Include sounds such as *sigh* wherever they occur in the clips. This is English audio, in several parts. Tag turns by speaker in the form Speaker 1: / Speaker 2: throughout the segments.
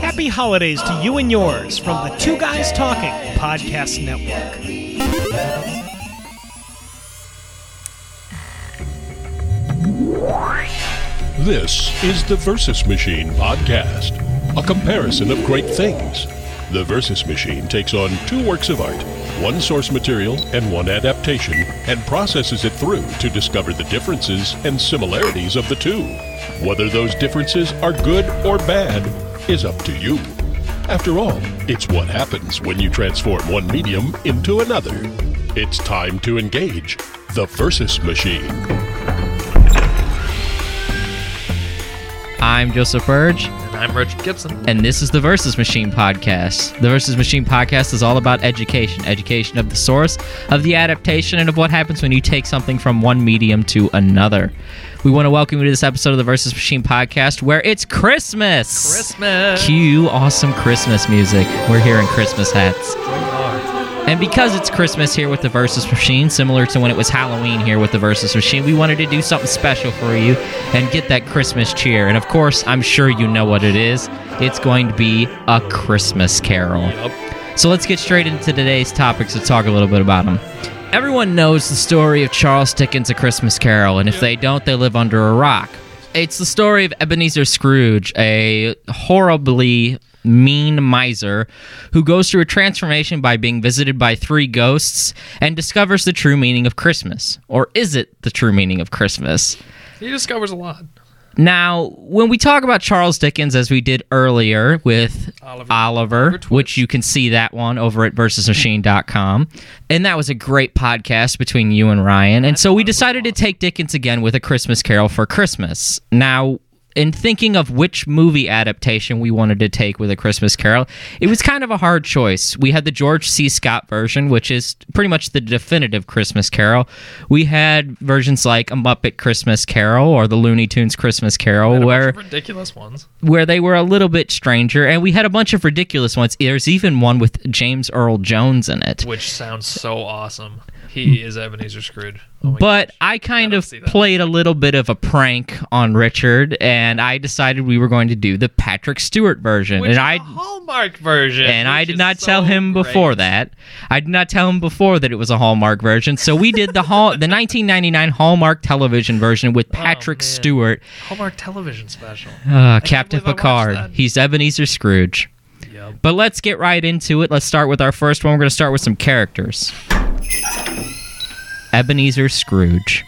Speaker 1: Happy holidays to you and yours from the Two Guys Talking Podcast Network.
Speaker 2: This is the Versus Machine podcast, a comparison of great things. The Versus Machine takes on two works of art, one source material and one adaptation, and processes it through to discover the differences and similarities of the two. Whether those differences are good or bad is up to you. After all, it's what happens when you transform one medium into another. It's time to engage the Versus Machine.
Speaker 3: I'm Joseph Burge,
Speaker 4: I'm Richard Gibson.
Speaker 3: and this is the Versus Machine podcast. The Versus Machine podcast is all about education education of the source, of the adaptation, and of what happens when you take something from one medium to another. We want to welcome you to this episode of the Versus Machine podcast where it's Christmas.
Speaker 4: Christmas.
Speaker 3: Cue awesome Christmas music. We're here in Christmas hats. And because it's Christmas here with the Versus Machine, similar to when it was Halloween here with the Versus Machine, we wanted to do something special for you and get that Christmas cheer. And of course, I'm sure you know what it is. It's going to be a Christmas carol.
Speaker 4: Yup.
Speaker 3: So let's get straight into today's topics to talk a little bit about them. Everyone knows the story of Charles Dickens' A Christmas Carol, and if they don't, they live under a rock. It's the story of Ebenezer Scrooge, a horribly mean miser who goes through a transformation by being visited by three ghosts and discovers the true meaning of Christmas. Or is it the true meaning of Christmas?
Speaker 4: He discovers a lot.
Speaker 3: Now, when we talk about Charles Dickens, as we did earlier with
Speaker 4: Oliver-
Speaker 3: Oliver,
Speaker 4: Oliver
Speaker 3: which you can see that one over at versusmachine.com. And that was a great podcast between you and Ryan. And so we decided to take Dickens again with A Christmas Carol for Christmas. Now, in thinking of which movie adaptation we wanted to take with A Christmas Carol, it was kind of a hard choice. We had the George C. Scott version, which is pretty much the definitive Christmas Carol. We had versions like A Muppet Christmas Carol or the Looney Tunes Christmas Carol,
Speaker 4: And a bunch
Speaker 3: where
Speaker 4: ridiculous ones.
Speaker 3: where they were a little bit stranger, and we had a bunch of ridiculous ones. There's even one with James Earl Jones in it.
Speaker 4: Which sounds so awesome. He is Ebenezer Scrooge. Oh
Speaker 3: But
Speaker 4: gosh.
Speaker 3: I kind
Speaker 4: don't
Speaker 3: of played a little bit of a prank on Richard, and I decided we were going to do the Patrick Stewart version.
Speaker 4: Which
Speaker 3: and I
Speaker 4: Hallmark version.
Speaker 3: and I did not
Speaker 4: so
Speaker 3: tell him before that. I did not tell him before that it was a Hallmark version. So we did the hall, the 1999 Hallmark television version with Patrick
Speaker 4: Oh.
Speaker 3: Stewart,
Speaker 4: Hallmark television special.
Speaker 3: uh, Captain
Speaker 4: I
Speaker 3: Picard. He's Ebenezer Scrooge.
Speaker 4: Yep.
Speaker 3: But let's get right into it. Let's start with our first one. We're going to start with some characters. Ebenezer Scrooge.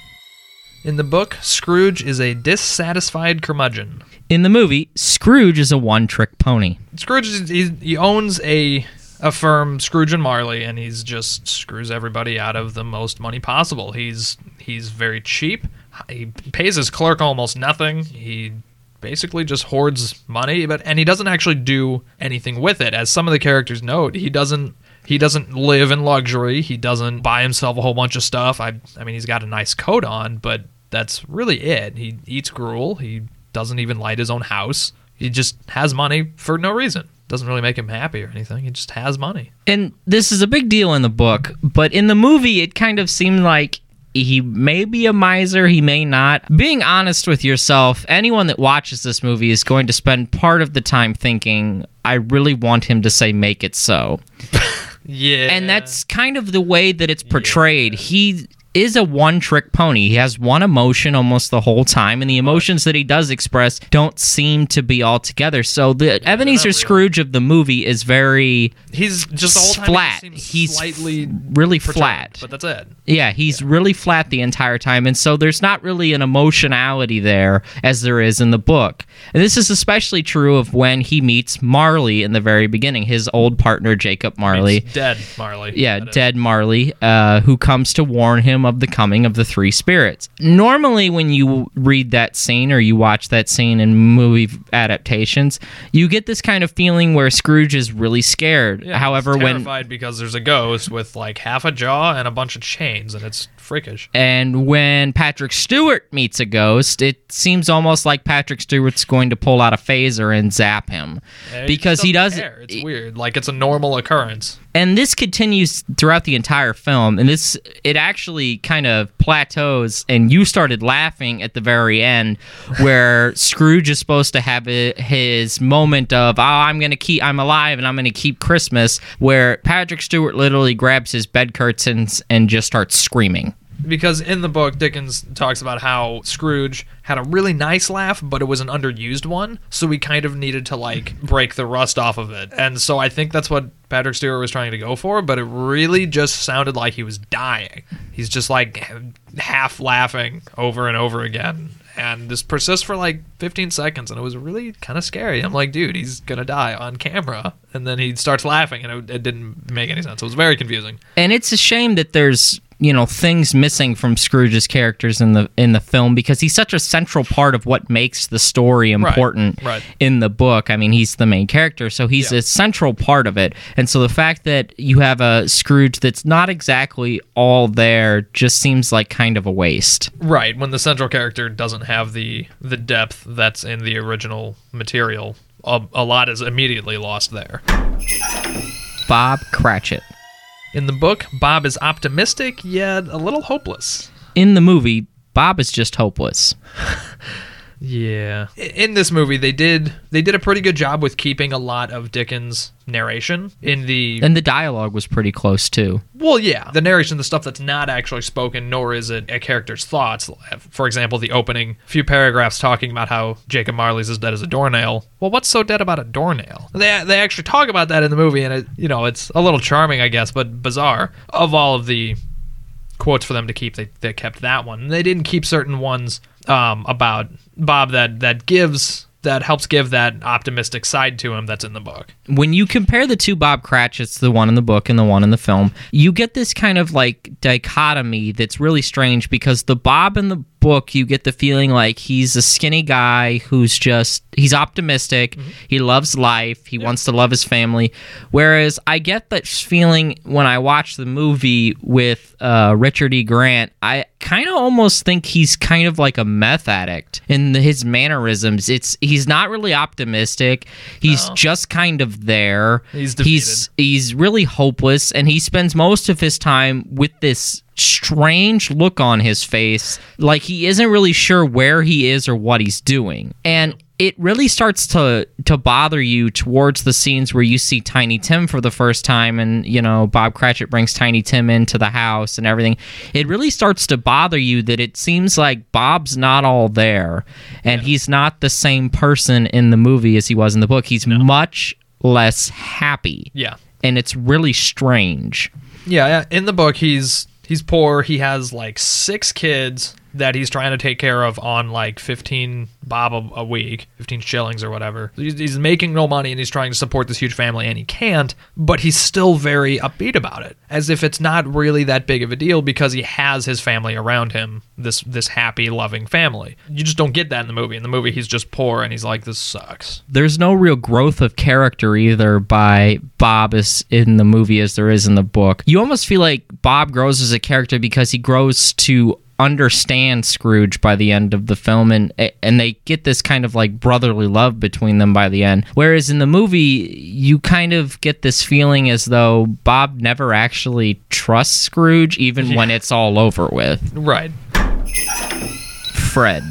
Speaker 4: In the book, Scrooge is a dissatisfied curmudgeon.
Speaker 3: In the movie, Scrooge is a one trick pony.
Speaker 4: Scrooge he owns a a firm, Scrooge and Marley, and he's just screws everybody out of the most money possible. He's he's very cheap. He pays his clerk almost nothing. He basically just hoards money, but and he doesn't actually do anything with it. As some of the characters note, he doesn't he doesn't live in luxury. He doesn't buy himself a whole bunch of stuff. I I mean, he's got a nice coat on, but that's really it. He eats gruel. He doesn't even light his own house. He just has money for no reason. Doesn't really make him happy or anything. He just has money.
Speaker 3: And this is a big deal in the book, but in the movie, it kind of seemed like he may be a miser, he may not. Being honest with yourself, anyone that watches this movie is going to spend part of the time thinking, I really want him to say, make it so.
Speaker 4: Yeah.
Speaker 3: and that's kind of the way that it's portrayed. He is a one trick pony. He has one emotion almost the whole time, and the emotions that he does express don't seem to be all together. So the Ebenezer. Scrooge of the movie is very
Speaker 4: he's just the whole time
Speaker 3: flat.
Speaker 4: He
Speaker 3: He's
Speaker 4: slightly
Speaker 3: really flat.
Speaker 4: but that's it.
Speaker 3: Yeah, he's really flat the entire time, and so there's not really an emotionality there as there is in the book. And this is especially true of when he meets Marley in the very beginning, his old partner Jacob Marley.
Speaker 4: He's dead, Marley.
Speaker 3: Yeah,
Speaker 4: That is.
Speaker 3: dead Marley, uh, who comes to warn him of the coming of the three spirits. Normally, when you read that scene or you watch that scene in movie adaptations, you get this kind of feeling where Scrooge is really scared.
Speaker 4: Yeah,
Speaker 3: However,
Speaker 4: he's
Speaker 3: when
Speaker 4: terrified because there's a ghost with like half a jaw and a bunch of chains, and it's freakish.
Speaker 3: and when Patrick Stewart meets a ghost, it seems almost like Patrick Stewart's going to pull out a phaser and zap him
Speaker 4: And
Speaker 3: because he
Speaker 4: doesn't care. It's weird. Like it's a normal occurrence.
Speaker 3: and this continues throughout the entire film and this it actually actually kind of plateaus, and you started laughing at the very end, where *laughs* Scrooge is supposed to have a, his moment of, "Oh, I'm gonna keep, I'm alive, and I'm gonna keep Christmas," where Patrick Stewart literally grabs his bed curtains and just starts screaming.
Speaker 4: Because in the book Dickens talks about how Scrooge had a really nice laugh but it was an underused one. So we kind of needed to like break the rust off of it. And so I think that's what Patrick Stewart was trying to go for but it really just sounded like he was dying. He's just like half laughing over and over again. And this persists for like 15 seconds and it was really kind of scary. I'm like dude he's gonna die on camera. And then he starts laughing and it, it didn't make any sense. It was very confusing.
Speaker 3: And it's a shame that there's you know things missing from Scrooge's characters in the in the film because he's such a central part of what makes the story important
Speaker 4: right.
Speaker 3: in the book. I mean, he's the main character, so he's
Speaker 4: Yeah.
Speaker 3: a central part of it. And so the fact that you have a Scrooge that's not exactly all there just seems like kind of a waste.
Speaker 4: Right, when the central character doesn't have the the depth that's in the original material, a, a lot is immediately lost there.
Speaker 3: Bob Cratchit.
Speaker 4: In the book, Bob is optimistic yet a little hopeless.
Speaker 3: In the movie, Bob is just hopeless. *laughs*
Speaker 4: Yeah. In this movie, they did they did a pretty good job with keeping a lot of Dickens narration in the
Speaker 3: And the dialogue was pretty close too.
Speaker 4: Well, yeah, the narration, the stuff that's not actually spoken, nor is it a character's thoughts. For example, the opening few paragraphs talking about how Jacob Marley's as dead as a doornail. Well, what's so dead about a doornail? They they actually talk about that in the movie, and it you know it's a little charming, I guess, but bizarre. Of all of the quotes for them to keep, they they kept that one. They didn't keep certain ones um, about Bob that that gives that helps give that optimistic side to him that's in the book.
Speaker 3: when you compare the two Bob Cratchits, the one in the book and the one in the film, you get this kind of like dichotomy that's really strange because the Bob in the book, you get the feeling like he's a skinny guy who's just he's optimistic, he loves life, he wants to love his family. Whereas I get that feeling when I watch the movie with uh, Richard E. Grant, I kind of almost think he's kind of like a meth addict in his mannerisms. It's he's not really optimistic. He's just kind of there.
Speaker 4: He's
Speaker 3: he's he's really hopeless and he spends most of his time with this strange look on his face like he isn't really sure where he is or what he's doing. And it really starts to to bother you towards the scenes where you see Tiny Tim for the first time and you know Bob Cratchit brings Tiny Tim into the house and everything. It really starts to bother you that it seems like Bob's not all there and he's not the same person in the movie as he was in the book. He's much less happy.
Speaker 4: Yeah.
Speaker 3: And it's really strange.
Speaker 4: Yeah, yeah. In the book, he's he's poor. He has like six kids that he's trying to take care of on like 15 bob a, a week 15 shillings or whatever. He's, he's making no money and he's trying to support this huge family and he can't but he's still very upbeat about it as if it's not really that big of a deal because he has his family around him this this happy loving family. You just don't get that in the movie. In the movie he's just poor and he's like this sucks.
Speaker 3: There's no real growth of character either by Bob as in the movie as there is in the book. You almost feel like Bob grows as a character because he grows to understand Scrooge by the end of the film and and they get this kind of like brotherly love between them by the end. Whereas in the movie you kind of get this feeling as though Bob never actually trusts Scrooge even when it's all over with.
Speaker 4: right
Speaker 3: Fred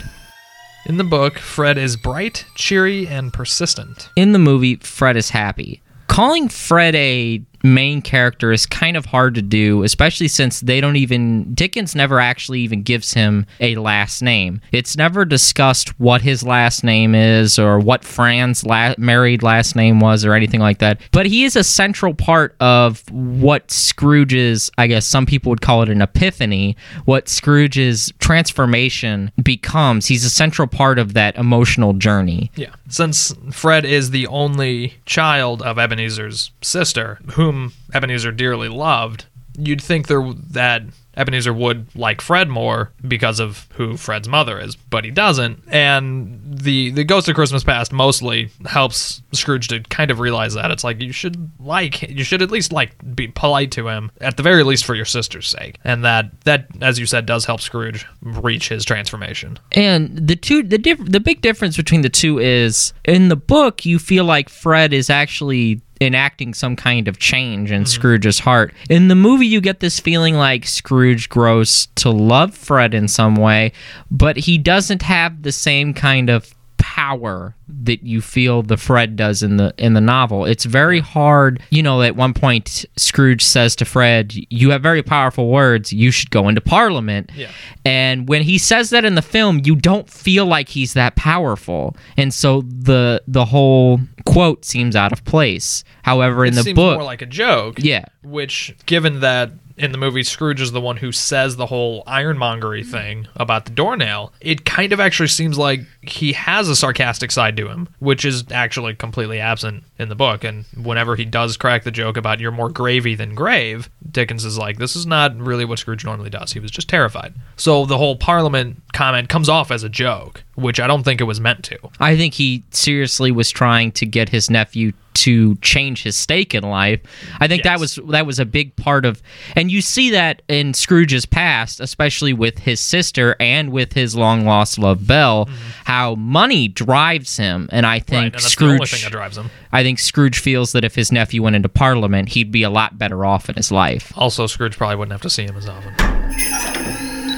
Speaker 4: in the book fred is bright cheery and persistent
Speaker 3: in the movie, Fred is happy. Calling Fred a main character is kind of hard to do, especially since they don't even. Dickens never actually even gives him a last name. It's never discussed what his last name is or what Fran's la- married last name was or anything like that. But he is a central part of what Scrooge's, I guess some people would call it an epiphany, what Scrooge's transformation becomes. He's a central part of that emotional journey.
Speaker 4: Yeah. Since Fred is the only child of Ebenezer's sister, whom Ebenezer dearly loved, you'd think there that Ebenezer would like Fred more because of who Fred's mother is, but he doesn't. And the the Ghost of Christmas Past mostly helps Scrooge to kind of realize that it's like you should like you should at least like be polite to him at the very least for your sister's sake. And that that as you said does help Scrooge reach his transformation.
Speaker 3: And the two, the diff- the big difference between the two is in the book, you feel like Fred is actually enacting some kind of change in mm-hmm. Scrooge's heart. In the movie, you get this feeling like Scrooge grows to love Fred in some way, but he doesn't have the same kind of power that you feel the Fred does in the in the novel. It's very hard. You know, at one point Scrooge says to Fred, "You have very powerful words. You should go into Parliament."
Speaker 4: Yeah.
Speaker 3: And when he says that in the film, you don't feel like he's that powerful, and so the the whole quote seems out of place. However, in
Speaker 4: it
Speaker 3: the
Speaker 4: seems
Speaker 3: book,
Speaker 4: more like a joke.
Speaker 3: yeah,
Speaker 4: Which, given that in the movie Scrooge is the one who says the whole ironmongery thing about the doornail, it kind of actually seems like he has a sarcastic side to him, which is actually completely absent in the book. And whenever he does crack the joke about you're more gravy than grave, Dickens is like, this is not really what Scrooge normally does. He was just terrified. So the whole Parliament comment comes off as a joke, which I don't think it was meant to.
Speaker 3: I think he seriously was trying to get his nephew to change his stake in life. I think that was that was a big part of and you see that in Scrooge's past, especially with his sister and with his long lost love Belle, mm-hmm. How money drives him and I
Speaker 4: Right,
Speaker 3: think
Speaker 4: and only thing
Speaker 3: Scrooge
Speaker 4: that drives him.
Speaker 3: I think Scrooge feels that if his nephew went into parliament, he'd be a lot better off in his life.
Speaker 4: Also, Scrooge probably wouldn't have to see him as often.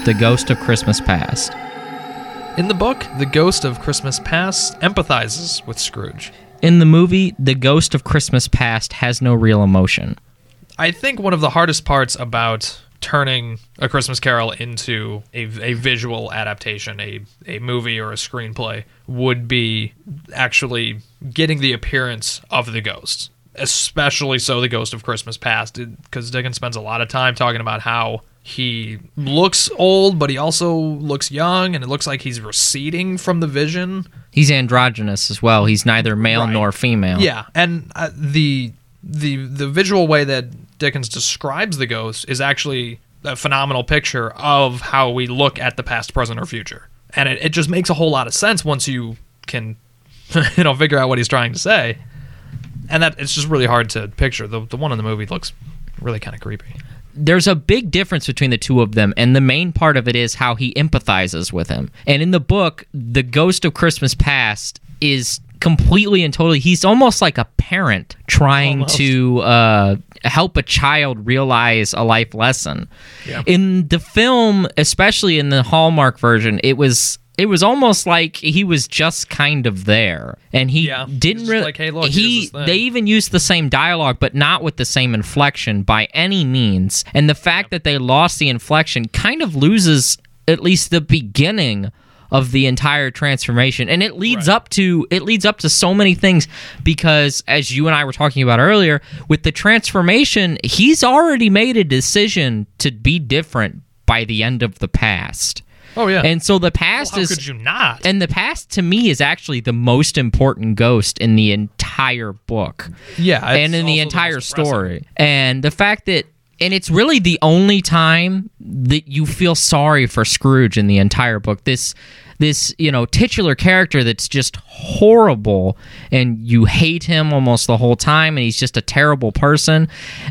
Speaker 3: The Ghost of Christmas Past.
Speaker 4: In the book, the ghost of Christmas Past empathizes with Scrooge.
Speaker 3: In the movie, the Ghost of Christmas Past has no real emotion.
Speaker 4: I think one of the hardest parts about turning A Christmas Carol into a, a visual adaptation, a, a movie or a screenplay, would be actually getting the appearance of the ghost. Especially so, the ghost of Christmas Past, because Dickens spends a lot of time talking about how he looks old, but he also looks young, and it looks like he's receding from the vision.
Speaker 3: He's androgynous as well. He's neither male
Speaker 4: Right.
Speaker 3: nor female.
Speaker 4: Yeah, and uh, the the the visual way that Dickens describes the ghost is actually a phenomenal picture of how we look at the past, present, or future, and it, it just makes a whole lot of sense once you can, *laughs* you know, figure out what he's trying to say, and that it's just really hard to picture. The the one in the movie looks really kind of creepy.
Speaker 3: there's a big difference between the two of them and the main part of it is how he empathizes with him and in the book the ghost of christmas past is completely and totally he's almost like a parent trying
Speaker 4: Almost.
Speaker 3: to uh, help a child realize a life lesson
Speaker 4: Yeah.
Speaker 3: in the film especially in the hallmark version it was it was almost like he was just kind of there and he
Speaker 4: Yeah.
Speaker 3: Didn't really
Speaker 4: like, "Hey, look,
Speaker 3: he they even used the same dialogue, but not with the same inflection by any means. And the fact that they lost the inflection kind of loses at least the beginning of the entire transformation and it leads
Speaker 4: Right.
Speaker 3: up to it leads up to so many things because as you and I were talking about earlier with the transformation he's already made a decision to be different by the end of the past
Speaker 4: Oh yeah,
Speaker 3: and so the past
Speaker 4: how
Speaker 3: is
Speaker 4: could you not?
Speaker 3: and the past to me is actually the most important ghost in the entire book
Speaker 4: yeah,
Speaker 3: and in the entire story. And the fact that and it's really the only time that you feel sorry for Scrooge in the entire book. This this, you know, titular character that's just horrible and you hate him almost the whole time and he's just a terrible person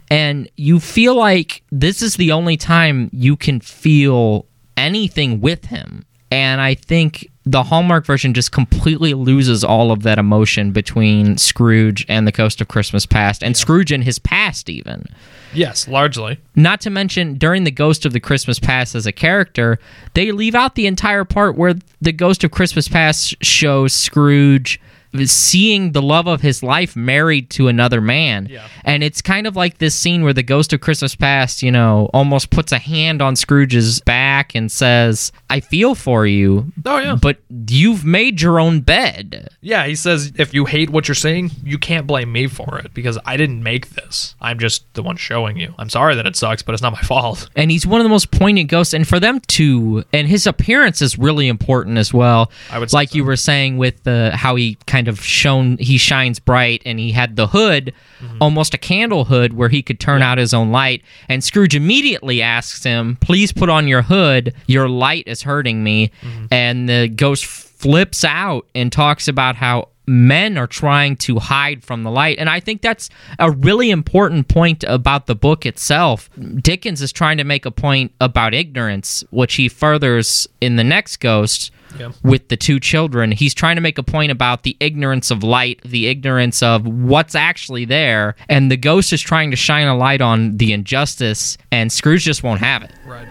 Speaker 3: and you feel like this is the only time you can feel anything with him. And I think the Hallmark version just completely loses all of that emotion between Scrooge and the Ghost of Christmas Past, and Scrooge and his past, even.
Speaker 4: Yes, largely.
Speaker 3: Not to mention, during the Ghost of the Christmas Past as a character, they leave out the entire part where the Ghost of Christmas Past shows Scrooge seeing the love of his life married to another man.
Speaker 4: Yeah.
Speaker 3: And it's kind of like this scene where the Ghost of Christmas Past, you know, almost puts a hand on Scrooge's back and says, I feel for you.
Speaker 4: Oh, yeah.
Speaker 3: But you've made your own bed.
Speaker 4: Yeah, he says if you hate what you're seeing, you can't blame me for it because I didn't make this. I'm just the one showing you. I'm sorry that it sucks, but it's not my fault. *laughs*
Speaker 3: and he's one of the most poignant ghosts and for them to and his appearance is really important as well
Speaker 4: I would say
Speaker 3: like
Speaker 4: so.
Speaker 3: you were saying with the how he kind of shone he shines bright and he had the hood
Speaker 4: Mm-hmm.
Speaker 3: almost a candle hood where he could turn out his own light and scrooge immediately asks him please put on your hood your light is hurting me
Speaker 4: Mm-hmm.
Speaker 3: and the ghost flips out and talks about how men are trying to hide from the light and i think that's a really important point about the book itself dickens is trying to make a point about ignorance which he furthers in the next ghost
Speaker 4: Yeah.
Speaker 3: with the two children. He's trying to make a point about the ignorance of light, the ignorance of what's actually there, and the ghost is trying to shine a light on the injustice, and Scrooge just won't have it.
Speaker 4: Right.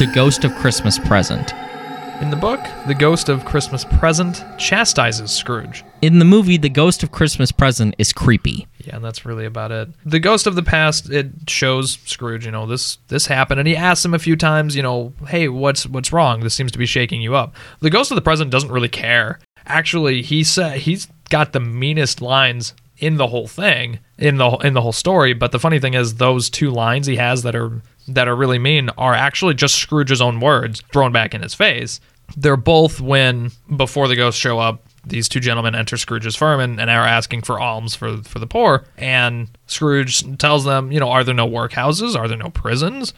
Speaker 3: The ghost of Christmas present.
Speaker 4: In the book, the ghost of Christmas present chastises Scrooge.
Speaker 3: In the movie, the ghost of Christmas present is creepy.
Speaker 4: Yeah, and that's really about it. The ghost of the past it shows Scrooge, you know, this this happened, and he asks him a few times, you know, hey, what's what's wrong? This seems to be shaking you up. The ghost of the present doesn't really care. Actually, he said he's got the meanest lines in the whole thing, in the in the whole story. But the funny thing is, those two lines he has that are that are really mean are actually just Scrooge's own words thrown back in his face. They're both when before the ghosts show up, these two gentlemen enter Scrooge's firm and, and are asking for alms for for the poor. And Scrooge tells them, you know, are there no workhouses? Are there no prisons?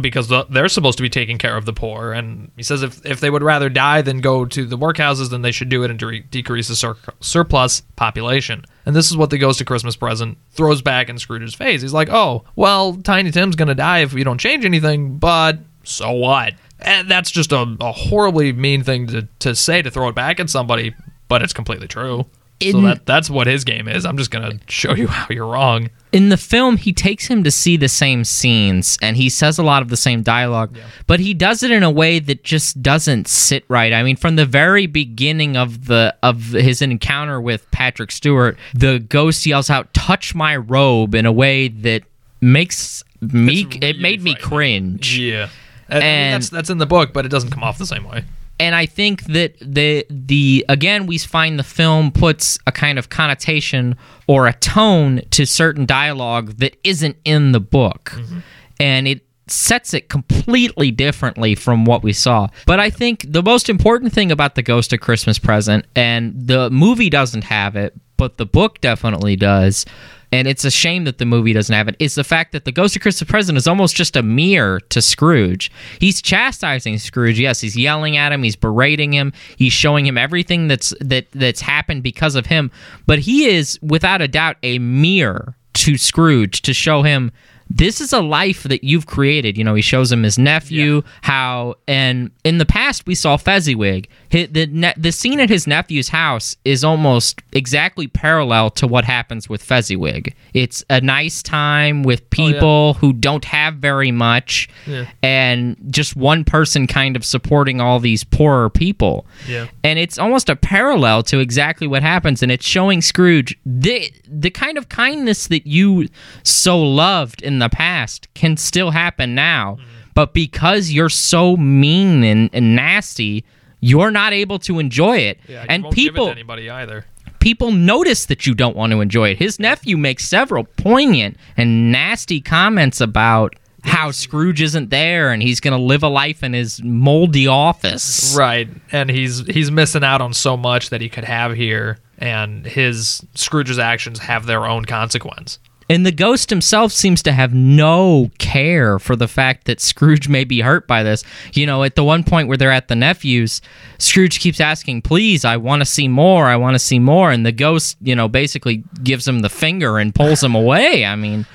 Speaker 4: Because they're supposed to be taking care of the poor. And he says if, if they would rather die than go to the workhouses, then they should do it and de- decrease the sur- surplus population. And this is what the Ghost of Christmas Present throws back in Scrooge's face. He's like, oh, well, Tiny Tim's going to die if we don't change anything, but so what? And that's just a, a horribly mean thing to, to say to throw it back at somebody, but it's completely true. So that that's what his game is. I'm just gonna show you *laughs* how you're wrong.
Speaker 3: in the film he takes him to see the same scenes and he says a lot of the same dialogue but he does it in a way that just doesn't sit right i mean from the very beginning of the of his encounter with patrick stewart the ghost yells out touch my robe in a way that makes me
Speaker 4: It's
Speaker 3: it made me cringe
Speaker 4: Yeah. I mean,
Speaker 3: And-
Speaker 4: that's that's in the book, but it doesn't come off the same way.
Speaker 3: And I think that the the again we find the film puts a kind of connotation or a tone to certain dialogue that isn't in the book, mm-hmm. and it sets it completely differently from what we saw. But I think the most important thing about the Ghost of Christmas Present, and the movie doesn't have it, but the book definitely does. And it's a shame that the movie doesn't have it. it. Is the fact that the Ghost of Christmas Present is almost just a mirror to Scrooge. He's chastising Scrooge. Yes, he's yelling at him. He's berating him. He's showing him everything that's that that's happened because of him. But he is, without a doubt, a mirror to Scrooge to show him this is a life that you've created. You know, he shows him his nephew, how, and in the past we saw Fezziwig. The ne- the scene at his nephew's house is almost exactly parallel to what happens with Fezziwig. It's a nice time with oh, people who don't have very much,
Speaker 4: Yeah.
Speaker 3: and just one person kind of supporting all these poorer people.
Speaker 4: Yeah.
Speaker 3: And it's almost a parallel to exactly what happens, and it's showing Scrooge the the kind of kindness that you so loved in the past can still happen now.
Speaker 4: Mm-hmm.
Speaker 3: But because you're so mean and, and nasty, you're not able to enjoy it.
Speaker 4: Yeah,
Speaker 3: and
Speaker 4: won't give it
Speaker 3: people
Speaker 4: anybody either.
Speaker 3: people notice that you don't want to enjoy it. His nephew makes several poignant and nasty comments about how Scrooge isn't there and he's going to live a life in his moldy office.
Speaker 4: Right. And he's he's missing out on so much that he could have here and his Scrooge's actions have their own consequence.
Speaker 3: And the ghost himself seems to have no care for the fact that Scrooge may be hurt by this. You know, at the one point where they're at the nephew's, Scrooge keeps asking, Please, I want to see more. I want to see more. And the ghost, you know, basically gives him the finger and pulls him away. I mean,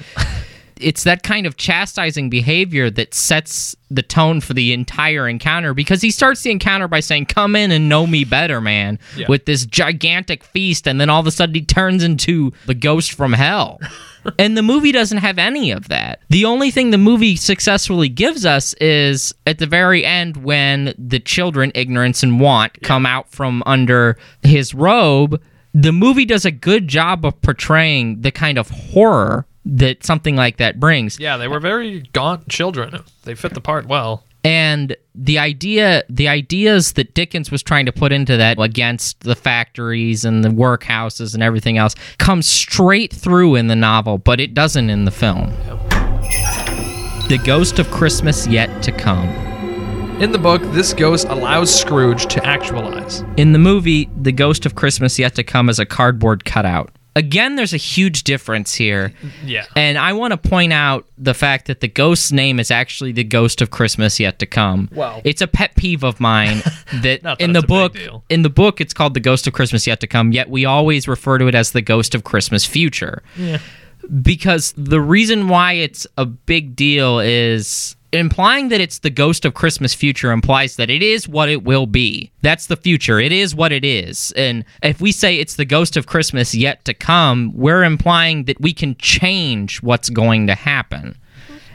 Speaker 3: it's that kind of chastising behavior that sets the tone for the entire encounter because he starts the encounter by saying, Come in and know me better, man,
Speaker 4: Yeah.
Speaker 3: with this gigantic feast. And then all of a sudden he turns into the ghost from hell. *laughs* and the movie doesn't have any of that. The only thing the movie successfully gives us is at the very end when the children, ignorance and want, come out from under his robe. The movie does a good job of portraying the kind of horror that something like that brings.
Speaker 4: Yeah, they were very gaunt children. They fit the part well.
Speaker 3: And the idea the ideas that dickens was trying to put into that against the factories and the workhouses and everything else comes straight through in the novel but it doesn't in the film. The ghost of christmas yet to come.
Speaker 4: In the book, this ghost allows Scrooge to actualize.
Speaker 3: in the movie the ghost of christmas yet to come is a cardboard cutout again there's a huge difference here
Speaker 4: Yeah.
Speaker 3: And I want to point out the fact that the ghost's name is actually the ghost of Christmas yet to come.
Speaker 4: Well-
Speaker 3: it's a pet peeve of mine *laughs* that,
Speaker 4: that
Speaker 3: in the
Speaker 4: it's a big
Speaker 3: book in the book it's called the ghost of Christmas yet to come, yet we always refer to it as the ghost of Christmas future.
Speaker 4: Yeah.
Speaker 3: Because the reason why it's a big deal is implying that it's the ghost of Christmas future implies that it is what it will be. That's the future. It is what it is. And if we say it's the ghost of Christmas yet to come, we're implying that we can change what's going to happen.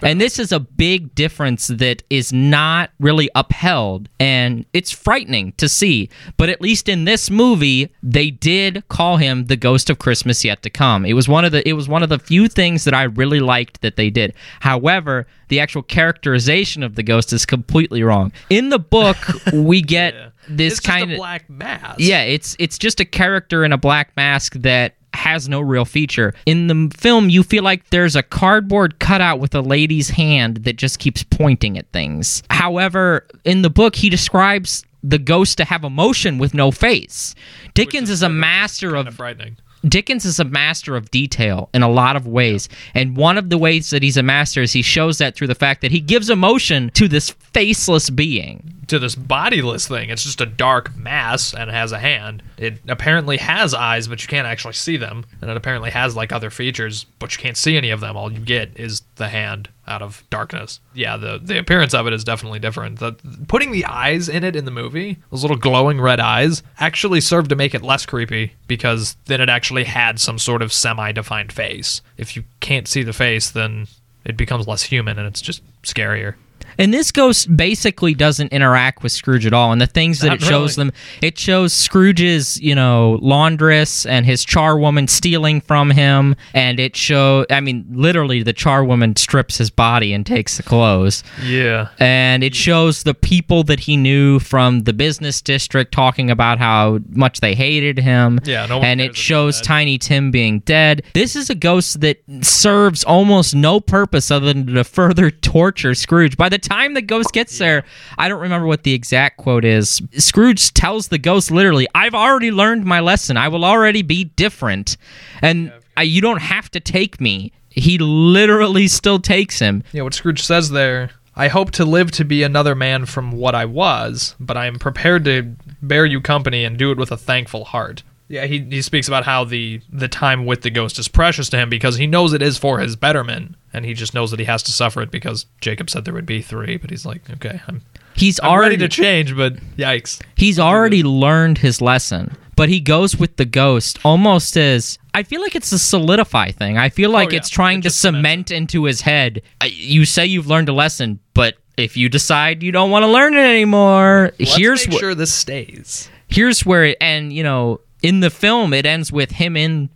Speaker 3: And this is a big difference that is not really upheld, and it's frightening to see. But at least in this movie, they did call him the ghost of Christmas yet to come. It was one of the it was one of the few things that I really liked that they did. However, the actual characterization of the ghost is completely wrong. In the book, *laughs* we get this
Speaker 4: it's
Speaker 3: kind
Speaker 4: just a
Speaker 3: of
Speaker 4: black mask.
Speaker 3: yeah, it's it's just a character in a black mask that has no real feature. In the film, you feel like there's a cardboard cutout with a lady's hand that just keeps pointing at things. However, in the book, he describes the ghost to have emotion with no face. Dickens is a master
Speaker 4: kind
Speaker 3: of
Speaker 4: of frightening.
Speaker 3: Dickens is a master of detail in a lot of ways. And one of the ways that he's a master is he shows that through the fact that he gives emotion to this faceless being.
Speaker 4: To this bodiless thing. It's just a dark mass and it has a hand. It apparently has eyes, but you can't actually see them. And it apparently has like other features, but you can't see any of them. All you get is the hand out of darkness. Yeah, the the appearance of it is definitely different. The, putting the eyes in it in the movie, those little glowing red eyes, actually served to make it less creepy because then it actually had some sort of semi-defined face. If you can't see the face, then it becomes less human and it's just scarier.
Speaker 3: And this ghost basically doesn't interact with Scrooge at all. And the things that
Speaker 4: Not
Speaker 3: it shows
Speaker 4: really.
Speaker 3: them, it shows Scrooge's, you know, laundress and his charwoman stealing from him. And it show, I mean, literally, the charwoman strips his body and takes the clothes.
Speaker 4: Yeah.
Speaker 3: And it shows the people that he knew from the business district talking about how much they hated him.
Speaker 4: Yeah, no
Speaker 3: and it shows. Tiny Tim being dead. This is a ghost that serves almost no purpose other than to further torture Scrooge. By the time the ghost gets there, I don't remember what the exact quote is. Scrooge tells the ghost literally, I've already learned my lesson. I will already be different. And I, you don't have to take me. He literally still takes him.
Speaker 4: Yeah, what Scrooge says there I hope to live to be another man from what I was, but I am prepared to bear you company and do it with a thankful heart. Yeah, he, he speaks about how the, the time with the ghost is precious to him because he knows it is for his betterment, and he just knows that he has to suffer it because Jacob said there would be three, but he's like, okay, I'm,
Speaker 3: He's
Speaker 4: I'm
Speaker 3: already
Speaker 4: ready to change, but yikes.
Speaker 3: He's already learned his lesson, but he goes with the ghost almost as I feel like it's a solidify thing. I feel like
Speaker 4: Oh, yeah.
Speaker 3: it's trying
Speaker 4: It
Speaker 3: to cement into his head. You say you've learned a lesson, but if you decide you don't want to learn it anymore, here's
Speaker 4: make
Speaker 3: wh-
Speaker 4: sure this stays.
Speaker 3: here's where it and you know in the film it ends with him in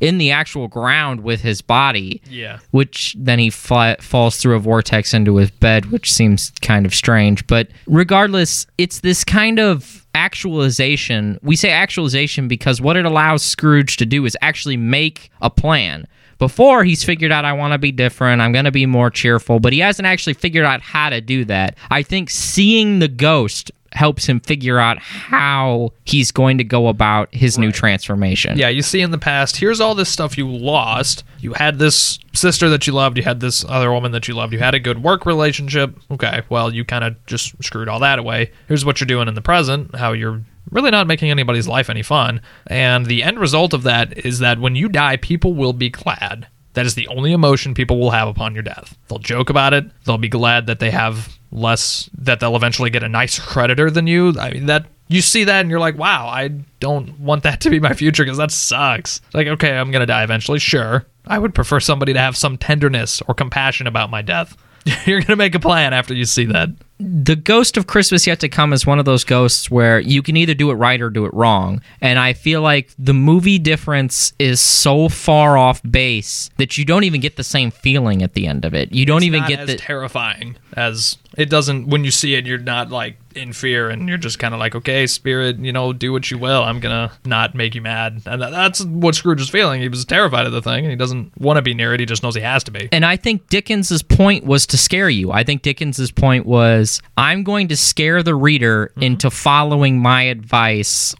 Speaker 3: in the actual ground with his body
Speaker 4: Yeah.
Speaker 3: which then he fly, falls through a vortex into his bed, which seems kind of strange. But regardless, it's this kind of actualization. We say actualization because what it allows Scrooge to do is actually make a plan. Before he's figured out, I want to be different. I'm going to be more cheerful, but he hasn't actually figured out how to do that. I think seeing the ghost helps him figure out how he's going to go about his new transformation.
Speaker 4: Yeah, you see in the past, here's all this stuff you lost. You had this sister that you loved, you had this other woman that you loved, you had a good work relationship. Okay, well, you kind of just screwed all that away. Here's what you're doing in the present, how you're really not making anybody's life any fun. And the end result of that is that when you die, people will be glad. That is the only emotion people will have upon your death. They'll joke about it. They'll be glad that they have less, that they'll eventually get a nicer creditor than you. I mean, that you see that and you're like, wow, I don't want that to be my future because that sucks. Like, okay, I'm to die eventually. Sure. I would prefer somebody to have some tenderness or compassion about my death. *laughs* you're going to make a plan after you see that.
Speaker 3: the ghost of Christmas yet to come is one of those ghosts where you can either do it right or do it wrong. And I feel like the movie difference is so far off base that you don't even get the same feeling at the end of it. You don't even
Speaker 4: not
Speaker 3: get
Speaker 4: as
Speaker 3: the
Speaker 4: terrifying as it doesn't when you see it you're not like in fear and you're just kind of like okay spirit you know do what you will. I'm gonna not make you mad. And that's what scrooge was feeling. He was terrified of the thing and he doesn't want to be near it. He just knows he has to be.
Speaker 3: And I think Dickens's point was to scare you. I think Dickens's point was I'm going to scare the reader mm-hmm. into following my advice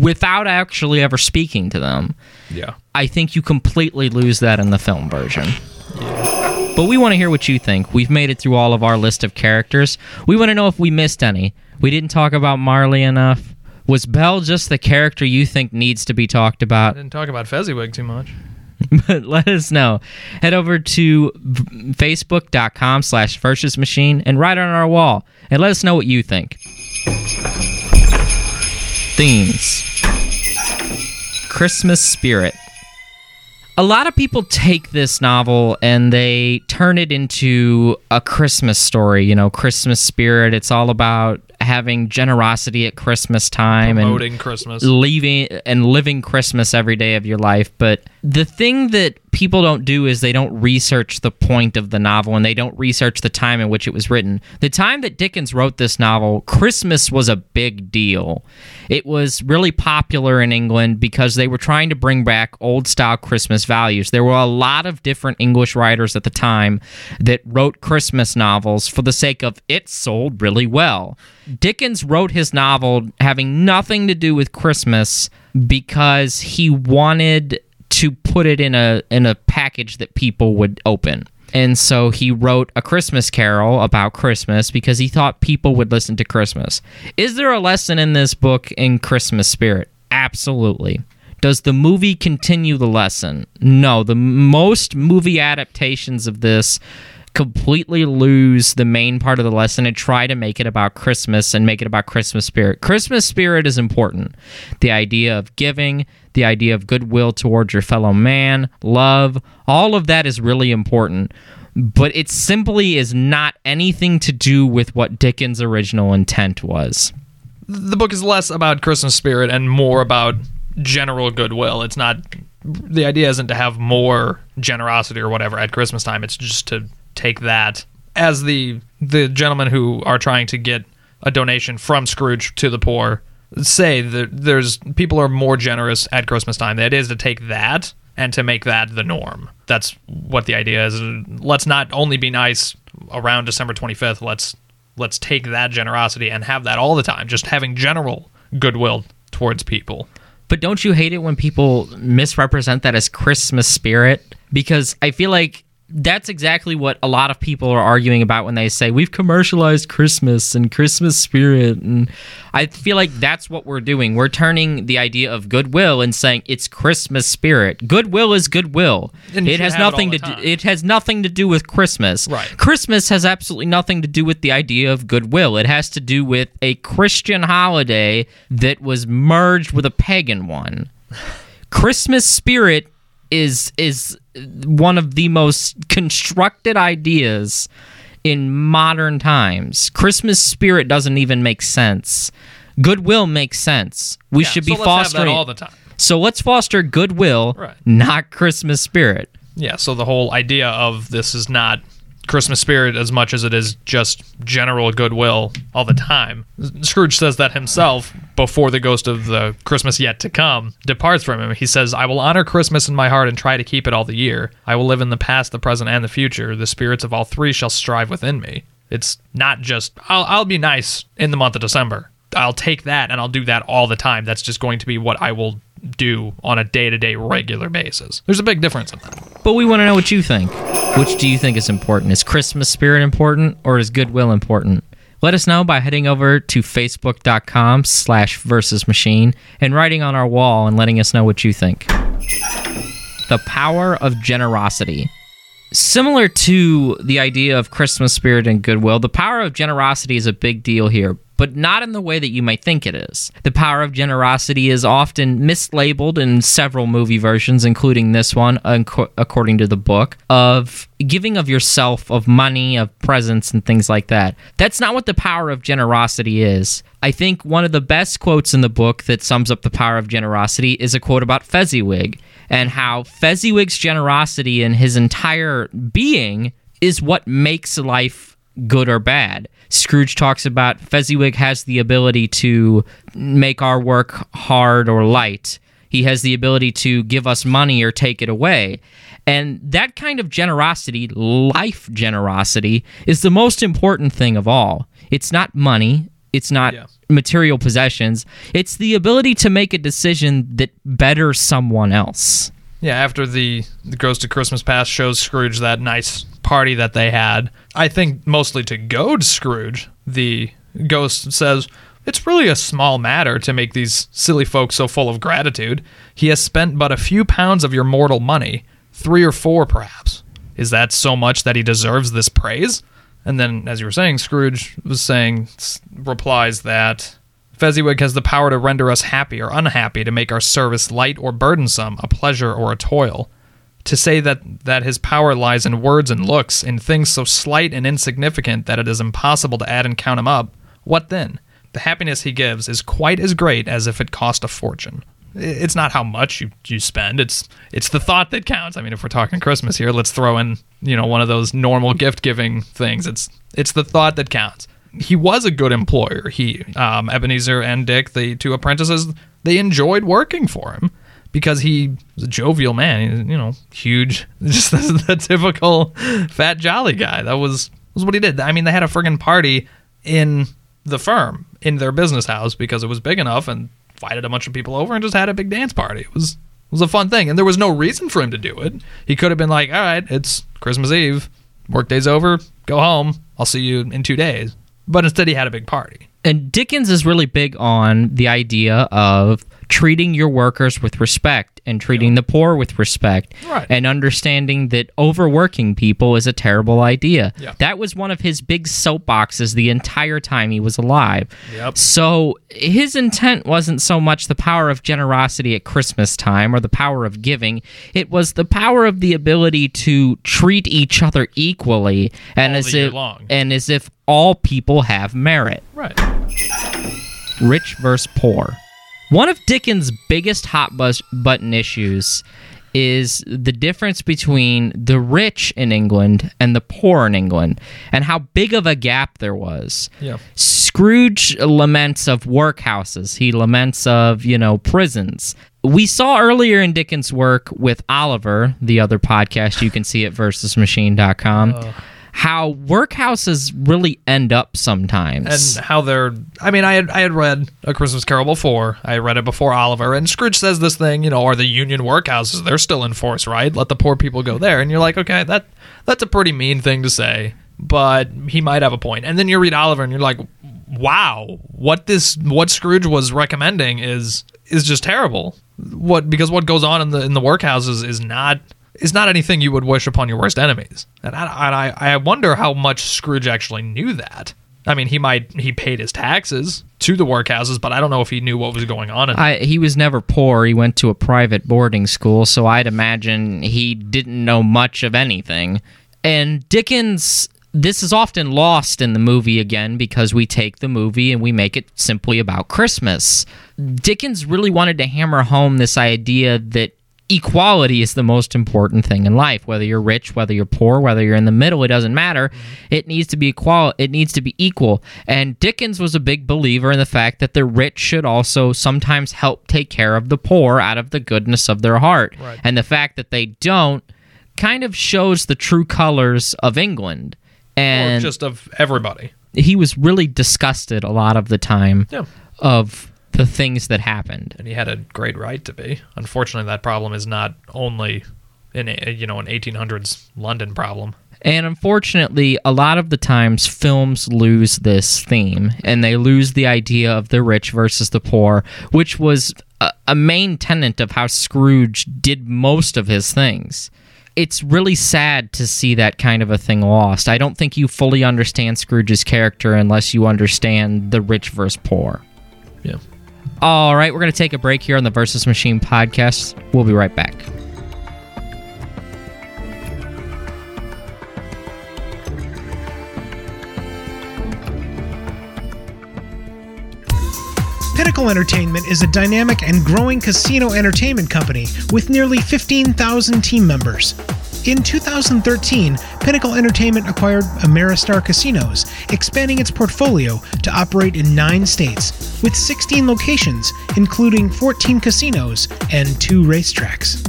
Speaker 3: without actually ever speaking to them.
Speaker 4: yeah.
Speaker 3: I think you completely lose that in the film version. But we want to hear what you think. We've made it through all of our list of characters. We want to know if we missed any. We didn't talk about Marley enough. Was Belle just the character you think needs to be talked
Speaker 4: i
Speaker 3: about?
Speaker 4: didn't talk about fezziwig too much *laughs*
Speaker 3: but let us know. Head over to facebook.com slash versus machine and write on our wall and let us know what you think. Themes Christmas spirit. A lot of people take this novel and they turn it into a Christmas story, you know, Christmas spirit. It's all about having generosity at Christmas time and
Speaker 4: Promoting Christmas.
Speaker 3: leaving and living Christmas every day of your life. But the thing that people don't do is they don't research the point of the novel and they don't research the time in which it was written. The time that Dickens wrote this novel, Christmas was a big deal. It was really popular in England because they were trying to bring back old style Christmas values. There were a lot of different English writers at the time that wrote Christmas novels for the sake of it sold really well. Dickens wrote his novel having nothing to do with Christmas because he wanted to put it in a in a package that people would open. And so he wrote a Christmas carol about Christmas because he thought people would listen to Christmas. Is there a lesson in this book in Christmas spirit? Absolutely. Does the movie continue the lesson? No. The most movie adaptations of this completely lose the main part of the lesson and try to make it about Christmas and make it about Christmas spirit. Christmas spirit is important. The idea of giving, the idea of goodwill towards your fellow man, love, all of that is really important. But it simply is not anything to do with what Dickens' original intent was.
Speaker 4: the book is less about Christmas spirit and more about general goodwill. It's not the idea isn't to have more generosity or whatever at Christmas time. It's just to take that as the the gentlemen who are trying to get a donation from Scrooge to the poor say that there's people are more generous at Christmas time. The idea to take that and to make that the norm. That's what the idea is. Let's not only be nice around December 25th. Let's let's take that generosity and have that all the time. Just having general goodwill towards people.
Speaker 3: But don't you hate it when people misrepresent that as Christmas spirit? Because I feel like that's exactly what a lot of people are arguing about when they say we've commercialized Christmas and Christmas spirit. And I feel like that's what we're doing. We're turning the idea of goodwill and saying it's Christmas spirit. Goodwill is goodwill.
Speaker 4: And
Speaker 3: It has
Speaker 4: have it
Speaker 3: nothing to do, it has nothing to do with Christmas.
Speaker 4: Right.
Speaker 3: Christmas has absolutely nothing to do with the idea of goodwill. It has to do with a Christian holiday that was merged with a pagan one. Christmas spirit is is one of the most constructed ideas in modern times. Christmas spirit doesn't even make sense. Goodwill makes sense. We
Speaker 4: Yeah,
Speaker 3: should be
Speaker 4: so let's have that
Speaker 3: fostering
Speaker 4: all the time.
Speaker 3: So let's foster goodwill,
Speaker 4: Right.
Speaker 3: not Christmas spirit.
Speaker 4: Yeah, so the whole idea of this is not Christmas spirit as much as it is just general goodwill all the time. Scrooge says that himself before the ghost of the Christmas yet to come departs from him. He says, I will honor Christmas in my heart and try to keep it all the year. I will live in the past, the present, and the future. The spirits of all three shall strive within me. It's not just, I'll, I'll be nice in the month of December. I'll take that and I'll do that all the time. That's just going to be what I will do on a day to day regular basis. There's a big difference in that.
Speaker 3: But we want to know what you think. Which do you think is important? Is Christmas spirit important or is goodwill important? Let us know by heading over to facebook.com slash versus machine and writing on our wall and letting us know what you think. The power of generosity. Similar to the idea of Christmas spirit and goodwill, the power of generosity is a big deal here, but not in the way that you might think it is. The power of generosity is often mislabeled in several movie versions, including this one, according to the book, of giving of yourself, of money, of presents, and things like that. That's not what the power of generosity is. I think one of the best quotes in the book that sums up the power of generosity is a quote about Fezziwig and how Fezziwig's generosity and his entire being is what makes life good or bad. Scrooge talks about Fezziwig has the ability to make our work hard or light. He has the ability to give us money or take it away. And that kind of generosity, life generosity, is the most important thing of all. It's not money, it's not
Speaker 4: Yeah.
Speaker 3: material possessions, it's the ability to make a decision that betters someone else.
Speaker 4: Yeah, after the the Ghost of Christmas Past shows Scrooge that nice party that they had, I think mostly to goad Scrooge, the ghost says, It's really a small matter to make these silly folks so full of gratitude. He has spent but a few pounds of your mortal money. three or four, perhaps. Is that so much that he deserves this praise? And then, as you were saying, Scrooge was saying, replies that Fezziwig has the power to render us happy or unhappy, to make our service light or burdensome, a pleasure or a toil. To say that, that his power lies in words and looks, in things so slight and insignificant that it is impossible to add and count him up, what then? The happiness he gives is quite as great as if it cost a fortune. It's not how much you, you spend, it's it's the thought that counts. I mean, if we're talking Christmas here, let's throw in, you know, one of those normal gift giving things. It's it's the thought that counts. He was a good employer. He um, Ebenezer and Dick, the two apprentices, they enjoyed working for him because he was a jovial man. You know, huge, *laughs* just the, the typical fat jolly guy. That was was what he did. I mean, they had a friggin' party in the firm in their business house because it was big enough and invited a bunch of people over and just had a big dance party. It was it was a fun thing, and there was no reason for him to do it. He could have been like, "All right, it's Christmas Eve, workday's over, go home. I'll see you in two days." But instead, he had a big party.
Speaker 3: and Dickens is really big on the idea of treating your workers with respect and treating the poor with respect
Speaker 4: Right.
Speaker 3: and understanding that overworking people is a terrible idea.
Speaker 4: Yeah.
Speaker 3: That was one of his big soapboxes the entire time he was alive.
Speaker 4: Yep.
Speaker 3: So his intent wasn't so much the power of generosity at Christmas time or the power of giving, it was the power of the ability to treat each other equally and
Speaker 4: All
Speaker 3: as if
Speaker 4: long.
Speaker 3: and as if all people have merit
Speaker 4: Right.
Speaker 3: rich versus poor. One of Dickens' biggest hot button issues is the difference between the rich in England and the poor in England and how big of a gap there was.
Speaker 4: Yeah.
Speaker 3: Scrooge laments of workhouses. He laments of, you know, prisons. We saw earlier in Dickens' work with Oliver, the other podcast you can see at versusmachine.com, how workhouses really end up sometimes.
Speaker 4: and how they're I mean I had I had read A Christmas Carol before. I read it before Oliver and Scrooge says this thing, you know, are the union workhouses they're still in force, right? Let the poor people go there. And you're like, okay, that that's a pretty mean thing to say, but he might have a point. And then you read Oliver and you're like, wow, what this what Scrooge was recommending is is just terrible. What because what goes on in the in the workhouses is not is not anything you would wish upon your worst enemies. And I, and I, I wonder how much Scrooge actually knew that. I mean, he might he paid his taxes to the workhouses, but I don't know if he knew what was going on. In
Speaker 3: I, he was never poor. He went to a private boarding school, so I'd imagine he didn't know much of anything. And Dickens, this is often lost in the movie again because we take the movie and we make it simply about Christmas. Dickens really wanted to hammer home this idea that equality is the most important thing in life whether you're rich whether you're poor whether you're in the middle it doesn't matter it needs to be equal it needs to be equal and dickens was a big believer in the fact that the rich should also sometimes help take care of the poor out of the goodness of their heart
Speaker 4: Right.
Speaker 3: and the fact that they don't kind of shows the true colors of england
Speaker 4: or
Speaker 3: and
Speaker 4: just of everybody.
Speaker 3: he was really disgusted a lot of the time
Speaker 4: Yeah.
Speaker 3: of the things that happened
Speaker 4: And he had a great right to be. Unfortunately, that problem is not only in a, you know an 1800s London problem.
Speaker 3: And unfortunately, a lot of the times films lose this theme and they lose the idea of the rich versus the poor, which was a, a main tenet of how Scrooge did most of his things. It's really sad to see that kind of a thing lost. I don't think you fully understand Scrooge's character unless you understand the rich versus poor. All right, we're going to take a break here on the Versus Machine podcast. We'll be right back.
Speaker 1: Pinnacle Entertainment is a dynamic and growing casino entertainment company with nearly 15,000 team members. In 2013, Pinnacle Entertainment acquired Ameristar Casinos, expanding its portfolio to operate in nine states, with 16 locations, including 14 casinos and two racetracks.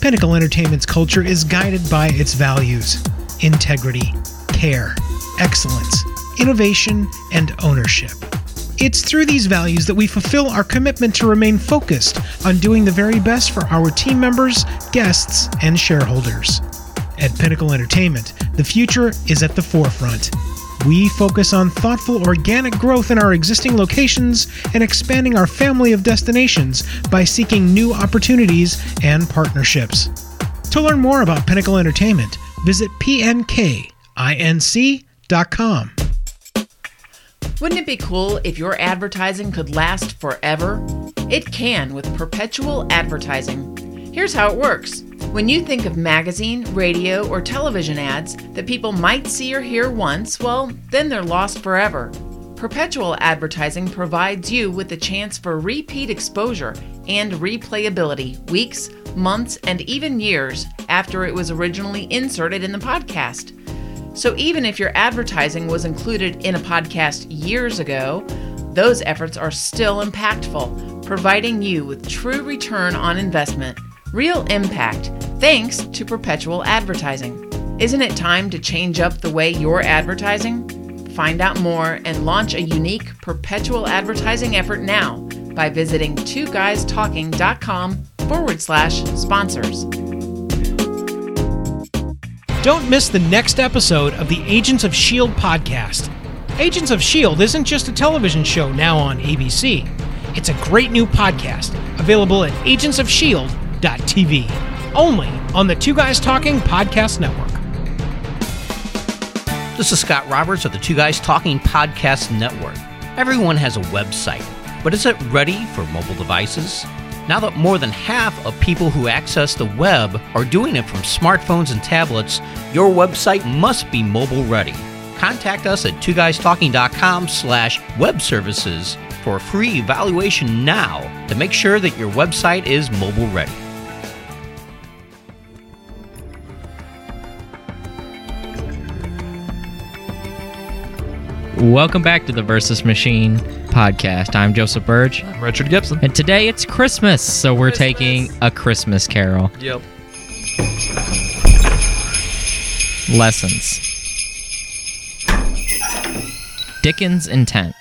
Speaker 1: Pinnacle Entertainment's culture is guided by its values integrity, care, excellence, innovation, and ownership. It's through these values that we fulfill our commitment to remain focused on doing the very best for our team members, guests, and shareholders. At Pinnacle Entertainment, the future is at the forefront. We focus on thoughtful organic growth in our existing locations and expanding our family of destinations by seeking new opportunities and partnerships. To learn more about Pinnacle Entertainment, visit pnkinc.com.
Speaker 5: Wouldn't it be cool if your advertising could last forever? It can with perpetual advertising. Here's how it works. When you think of magazine, radio, or television ads that people might see or hear once, well, then they're lost forever. Perpetual advertising provides you with the chance for repeat exposure and replayability weeks, months, and even years after it was originally inserted in the podcast. So even if your advertising was included in a podcast years ago, those efforts are still impactful, providing you with true return on investment, real impact, thanks to perpetual advertising. Isn't it time to change up the way you're advertising? Find out more and launch a unique perpetual advertising effort now by visiting twoguystalking.com forward slash sponsors.
Speaker 1: Don't miss the next episode of the Agents of S.H.I.E.L.D. podcast. Agents of S.H.I.E.L.D. isn't just a television show now on ABC, it's a great new podcast available at agentsofshield.tv, only on the Two Guys Talking Podcast Network.
Speaker 6: This is Scott Roberts of the Two Guys Talking Podcast Network. Everyone has a website, but is it ready for mobile devices? Now that more than half of people who access the web are doing it from smartphones and tablets, your website must be mobile ready. Contact us at twoguystalking.com slash web services for a free evaluation now to make sure that your website is mobile ready.
Speaker 3: Welcome back to the Versus Machine podcast. I'm Joseph Burge,
Speaker 4: I'm Richard Gibson.
Speaker 3: and today it's Christmas, so we're
Speaker 4: Christmas.
Speaker 3: taking a Christmas carol.
Speaker 4: Yep.
Speaker 3: Lessons. Dickens' intent.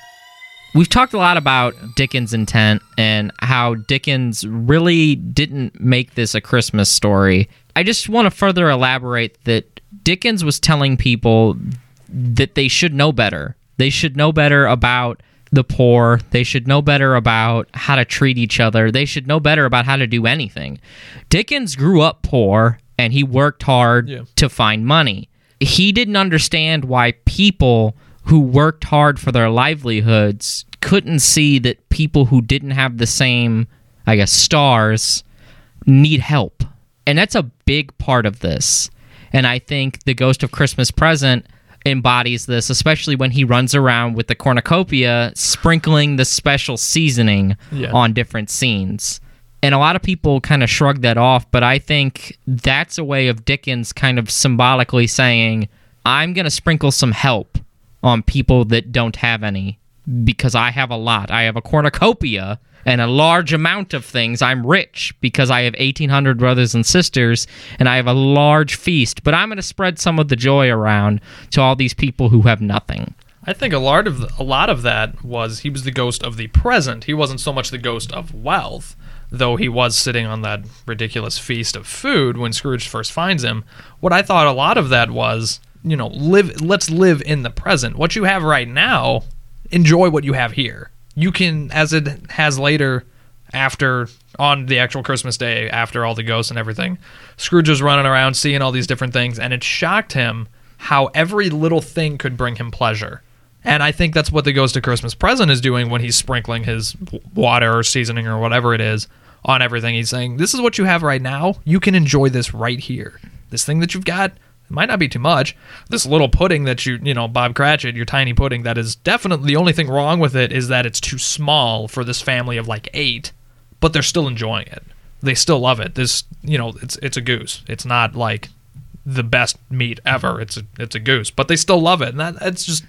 Speaker 3: We've talked a lot about Dickens' intent and how Dickens really didn't make this a Christmas story. I just want to further elaborate that Dickens was telling people that they should know better. They should know better about the poor. They should know better about how to treat each other. They should know better about how to do anything. Dickens grew up poor and he worked hard
Speaker 4: Yeah.
Speaker 3: to find money. He didn't understand why people who worked hard for their livelihoods couldn't see that people who didn't have the same, I guess, stars need help. And that's a big part of this. And I think the Ghost of Christmas Present embodies this, especially when he runs around with the cornucopia, sprinkling the special seasoning
Speaker 4: Yeah.
Speaker 3: on different scenes. And a lot of people kind of shrug that off, but I think that's a way of Dickens kind of symbolically saying, I'm going to sprinkle some help on people that don't have any because I have a lot. I have a cornucopia and a large amount of things. I'm rich because I have 1,800 brothers and sisters and I have a large feast, but I'm going to spread some of the joy around to all these people who have nothing.
Speaker 4: I think a lot of a lot of that was he was the ghost of the present. He wasn't so much the ghost of wealth, though he was sitting on that ridiculous feast of food when Scrooge first finds him. What I thought a lot of that was, you know, live let's live in the present. What you have right now, enjoy what you have here. You can as it has later after on the actual Christmas day after all the ghosts and everything. Scrooge was running around seeing all these different things and it shocked him how every little thing could bring him pleasure. And I think that's what the Ghost of Christmas Present is doing when he's sprinkling his water or seasoning or whatever it is on everything. He's saying, This is what you have right now. You can enjoy this right here. This thing that you've got it might not be too much. This little pudding that you, you know, Bob Cratchit, your tiny pudding, that is definitely the only thing wrong with it is that it's too small for this family of like eight, but they're still enjoying it. They still love it. This, you know, it's it's a goose. It's not like the best meat ever. It's a it's a goose, but they still love it, and that that's just.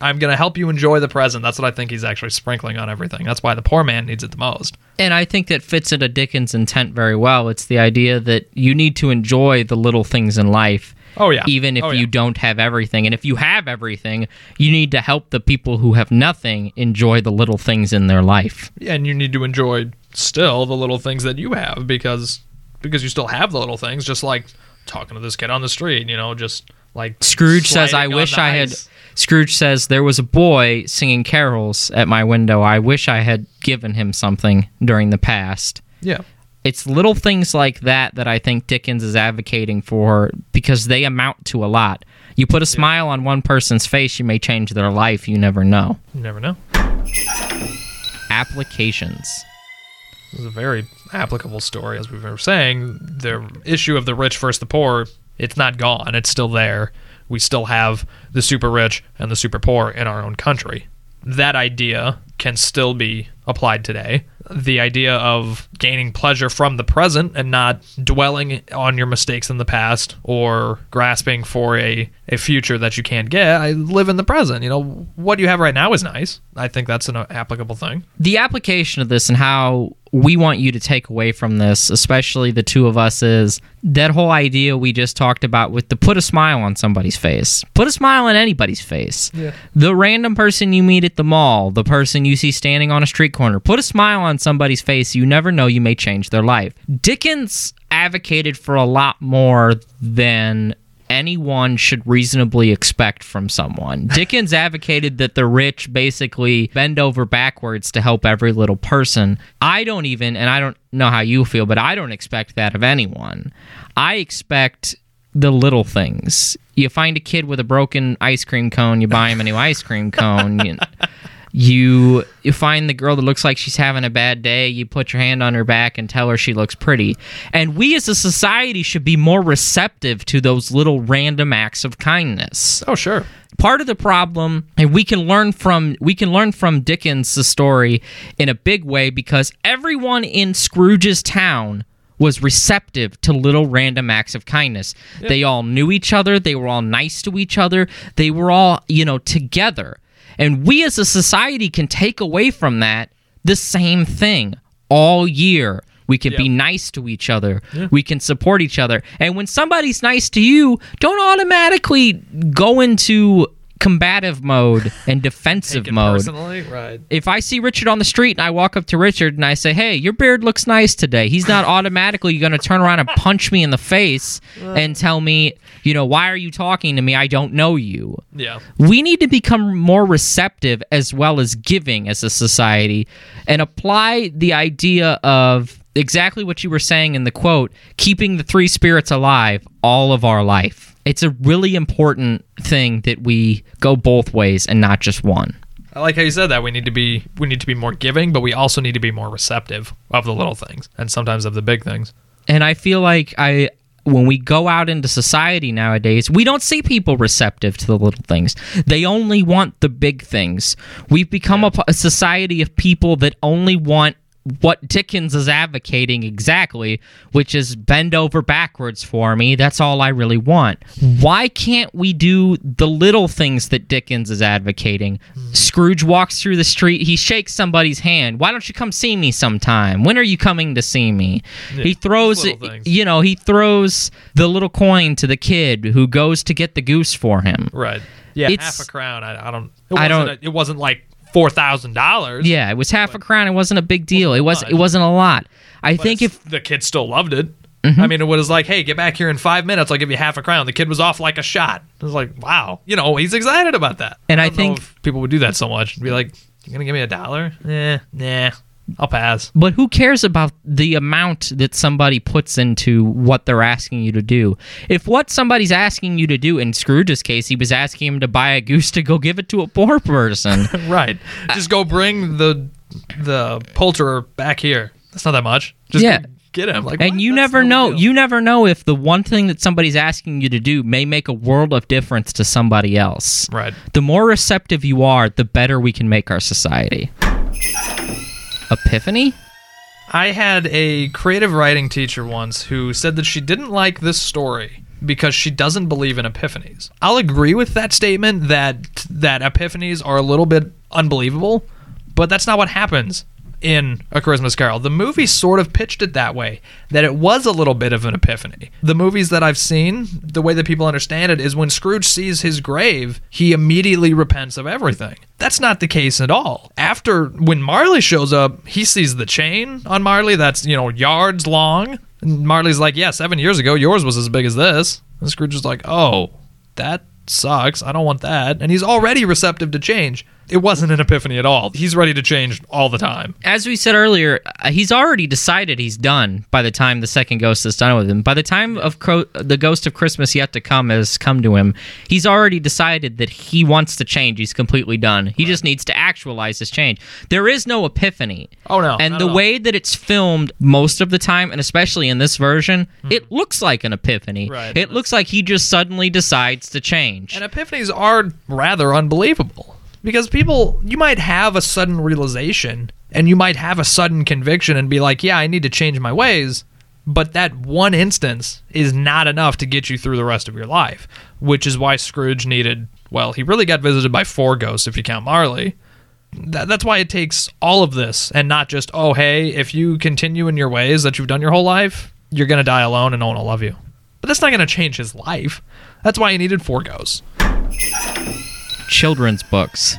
Speaker 4: I'm gonna help you enjoy the present. That's what I think he's actually sprinkling on everything. That's why the poor man needs it the most.
Speaker 3: And I think that fits into Dickens' intent very well. It's the idea that you need to enjoy the little things in life.
Speaker 4: Oh, yeah.
Speaker 3: Even if
Speaker 4: Oh,
Speaker 3: you don't have everything. And if you have everything, you need to help the people who have nothing enjoy the little things in their life.
Speaker 4: and you need to enjoy still the little things that you have because because you still have the little things just like talking to this kid on the street you know just like
Speaker 3: Scrooge says, I wish I had.
Speaker 4: ice."
Speaker 3: Scrooge says, there was a boy singing carols at my window. I wish I had given him something during the past.
Speaker 4: yeah
Speaker 3: It's little things like that that I think Dickens is advocating for because they amount to a lot. You put a smile on one person's face, you may change their life. You never know.
Speaker 4: You never know.
Speaker 3: Applications.
Speaker 4: This is a very applicable story, as we were saying. The issue of the rich versus the poor, it's not gone. It's still there. We still have the super rich and the super poor in our own country. That idea can still be applied today. The idea of gaining pleasure from the present and not dwelling on your mistakes in the past or grasping for a, a future that you can't get. I live in the present. You know, what you have right now is nice. I think that's an uh, applicable thing.
Speaker 3: the application of this and how we want you to take away from this, especially the two of us, is that whole idea we just talked about with the put a smile on somebody's face. Put a smile on anybody's face. The random person you meet at the mall, the person you see standing on a street corner, put a smile on somebody's face. You never know, you may change their life. Dickens advocated for a lot more than anyone should reasonably expect from someone. *laughs* Dickens advocated that the rich basically bend over backwards to help every little person. I don't even, and I don't know how you feel, but I don't expect that of anyone. I expect the little things. You find a kid with a broken ice cream cone, you buy him a new ice cream cone. You, *laughs* you you find the girl that looks like she's having a bad day you put your hand on her back and tell her she looks pretty and we as a society should be more receptive to those little random acts of kindness
Speaker 4: Oh, sure.
Speaker 3: part of the problem and we can learn from we can learn from Dickens' story in a big way because everyone in Scrooge's town was receptive to little random acts of kindness. They all knew each other, they were all nice to each other, they were all, you know, together. And we as a society can take away from that the same thing all year. We can be nice to each other. We can support each other. And when somebody's nice to you, don't automatically go into combative mode and *laughs* defensive mode.
Speaker 4: personally, right?
Speaker 3: If I see Richard on the street and I walk up to Richard and I say, "Hey, your beard looks nice today," he's not *laughs* automatically going to turn around and punch me in the face and tell me, you know, why are you talking to me? I don't know you
Speaker 4: Yeah.
Speaker 3: we need to become more receptive as well as giving as a society and apply the idea of exactly what you were saying in the quote keeping the three spirits alive all of our life it's a really important thing that we go both ways and not just one
Speaker 4: I like how you said that. We need to be we need to be more giving, but we also need to be more receptive of the little things and sometimes of the big things.
Speaker 3: and i feel like i when we go out into society nowadays we don't see people receptive to the little things they only want the big things we've become a, a society of people that only want what Dickens is advocating exactly, which is bend over backwards for me. That's all I really want. Why can't we do the little things that Dickens is advocating? Scrooge walks through the street, he shakes somebody's hand. Why don't you come see me sometime? When are you coming to see me? he throws, you know, he throws the little coin to the kid who goes to get the goose for him.
Speaker 4: Right. Yeah.
Speaker 3: It's-
Speaker 4: half a crown. I, I don't. It
Speaker 3: I don't-
Speaker 4: A, it wasn't like four thousand dollars.
Speaker 3: Yeah, it was half a crown. It wasn't a big deal. It was it wasn't a lot. I think if
Speaker 4: the kid still loved it.
Speaker 3: Mm-hmm.
Speaker 4: I mean, it was like, hey, get back here in five minutes. I'll give you half a crown. The kid was off like a shot. It was like, wow, you know, he's excited about that.
Speaker 3: And I
Speaker 4: know
Speaker 3: think-
Speaker 4: people would do that so much. Be like, you're gonna give me a dollar? Eh, nah, I'll pass.
Speaker 3: But who cares about the amount that somebody puts into what they're asking you to do? If what somebody's asking you to do, in Scrooge's case, he was asking him to buy a goose to go give it to a poor person. *laughs*
Speaker 4: Right. Just go bring the the poulterer back here. That's not that much. Just
Speaker 3: Yeah.
Speaker 4: get him. Like,
Speaker 3: and
Speaker 4: what?
Speaker 3: you
Speaker 4: That's
Speaker 3: never
Speaker 4: no
Speaker 3: know.
Speaker 4: deal.
Speaker 3: You never know if the one thing that somebody's asking you to do may make a world of difference to somebody else.
Speaker 4: Right.
Speaker 3: The more receptive you are, the better we can make our society. Epiphany?
Speaker 4: I had a creative writing teacher once who said that she didn't like this story because she doesn't believe in epiphanies. I'll agree with that statement that that epiphanies are a little bit unbelievable, but that's not what happens in A Christmas Carol. The movie sort of pitched it that way, that it was a little bit of an epiphany. The movies that I've seen, the way that people understand it is when Scrooge sees his grave, he immediately repents of everything. That's not the case at all. After when Marley shows up, he sees the chain on Marley that's, you know, yards long. And Marley's like, "Yeah, 7 years ago yours was as big as this." And Scrooge is like, "Oh, that sucks. I don't want that. And he's already receptive to change. It wasn't an epiphany at all. He's ready to change all the time.
Speaker 3: As we said earlier, uh, he's already decided he's done by the time the second ghost is done with him. By the time of Cro- the ghost of Christmas yet to come has come to him, he's already decided that he wants to change. He's completely done. He just needs to actualize his change. There is no epiphany.
Speaker 4: Oh, no,
Speaker 3: And the way that it's filmed most of the time, and especially in this version, it looks like an epiphany.
Speaker 4: Right.
Speaker 3: It looks like he just suddenly decides to change.
Speaker 4: And epiphanies are rather unbelievable because people, you might have a sudden realization and you might have a sudden conviction and be like, yeah, I need to change my ways. But that one instance is not enough to get you through the rest of your life, which is why Scrooge needed, well, he really got visited by four ghosts if you count Marley. That, that's why it takes all of this and not just, oh, hey, if you continue in your ways that you've done your whole life, you're going to die alone and no one will love you. But that's not going to change his life. That's why he needed four goes.
Speaker 3: children's books.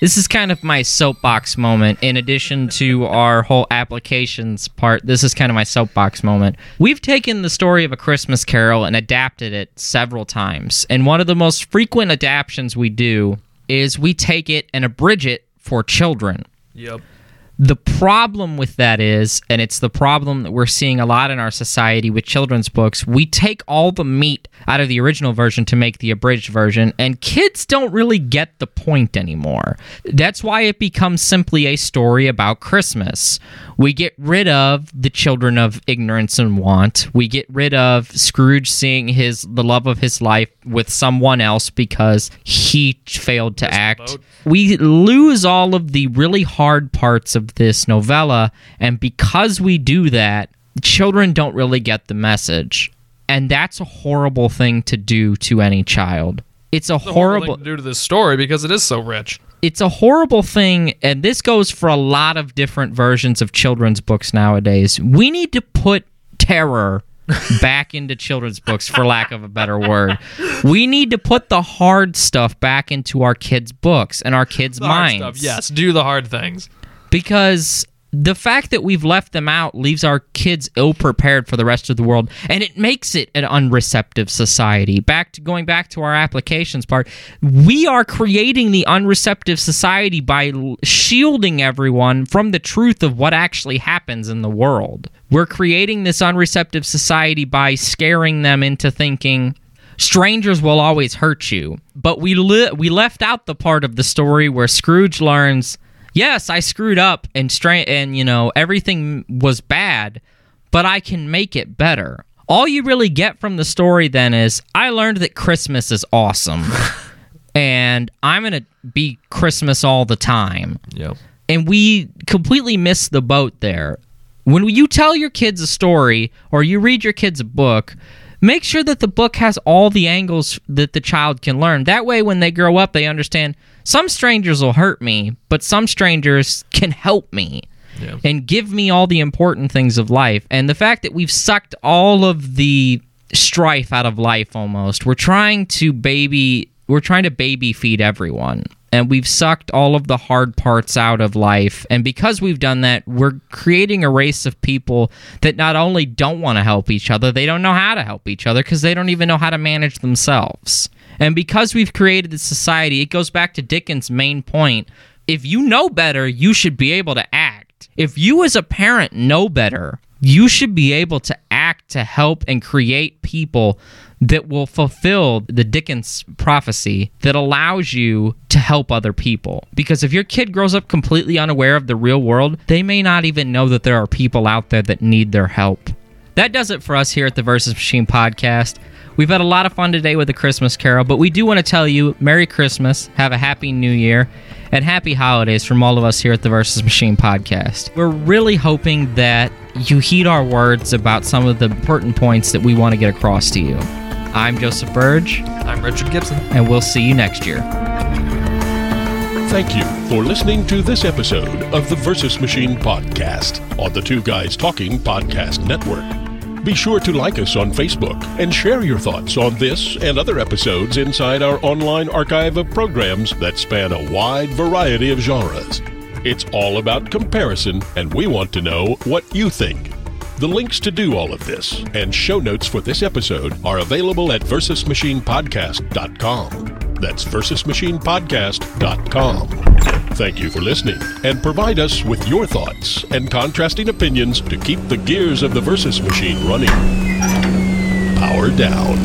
Speaker 3: This is kind of my soapbox moment. In addition to our whole applications part, this is kind of my soapbox moment. We've taken the story of A Christmas Carol and adapted it several times. And one of the most frequent adaptions we do is we take it and abridge it for children.
Speaker 4: Yep.
Speaker 3: The problem with that is, and it's the problem that we're seeing a lot in our society with children's books, we take all the meat out of the original version to make the abridged version, and kids don't really get the point anymore. That's why it becomes simply a story about Christmas. We get rid of the children of ignorance and want. We get rid of Scrooge seeing his the love of his life with someone else because he failed to act we lose all of the really hard parts of this novella and because we do that children don't really get the message and that's a horrible thing to do to any child. It's a
Speaker 4: It's a horrible
Speaker 3: horrible
Speaker 4: thing to do to this story because it is so rich.
Speaker 3: it's a horrible thing and this goes for a lot of different versions of children's books nowadays. We need to put terror *laughs* back into children's books for lack of a better word. We need to put the hard stuff back into our kids books and our kids
Speaker 4: The hard
Speaker 3: minds.
Speaker 4: stuff, yes, do the hard things.
Speaker 3: because the fact that we've left them out leaves our kids ill prepared for the rest of the world and it makes it an unreceptive society back to going back to our applications part we are creating the unreceptive society by shielding everyone from the truth of what actually happens in the world we're creating this unreceptive society by scaring them into thinking strangers will always hurt you. But we li- we left out the part of the story where Scrooge learns, yes, I screwed up and stra- and you know everything was bad, but I can make it better. All you really get from the story then is I learned that Christmas is awesome. *laughs* and I'm going to be Christmas all the time
Speaker 4: Yep.
Speaker 3: and we completely miss the boat there. When you tell your kids a story or you read your kids a book, make sure that the book has all the angles that the child can learn. That way, when they grow up, they understand some strangers will hurt me, but some strangers can help me.
Speaker 4: Yeah.
Speaker 3: And give me all the important things of life. And the fact that we've sucked all of the strife out of life almost. We're trying to baby we're trying to baby feed everyone. And we've sucked all of the hard parts out of life. And because we've done that, we're creating a race of people that not only don't want to help each other, they don't know how to help each other because they don't even know how to manage themselves. And because we've created this society, it goes back to Dickens' main point. If you know better, you should be able to act. If you as a parent know better, you should be able to act to help and create people that will fulfill the Dickens prophecy that allows you to help other people. Because if your kid grows up completely unaware of the real world, they may not even know that there are people out there that need their help. That does it for us here at the Versus Machine podcast. We've had a lot of fun today with the Christmas Carol, but we do want to tell you Merry Christmas, have a Happy New Year, and Happy Holidays from all of us here at the Versus Machine podcast. We're really hoping that you heed our words about some of the important points that we want to get across to you. I'm Joseph Burge,
Speaker 4: I'm Richard Gibson.
Speaker 3: and we'll see you next year.
Speaker 2: Thank you for listening to this episode of the Versus Machine podcast on the Two Guys Talking Podcast Network. Be sure to like us on Facebook and share your thoughts on this and other episodes inside our online archive of programs that span a wide variety of genres. It's all about comparison, and we want to know what you think. The links to do all of this and show notes for this episode are available at versusmachinepodcast.com. That's versusmachinepodcast.com. Thank you for listening and provide us with your thoughts and contrasting opinions to keep the gears of the Versus Machine running. Power down.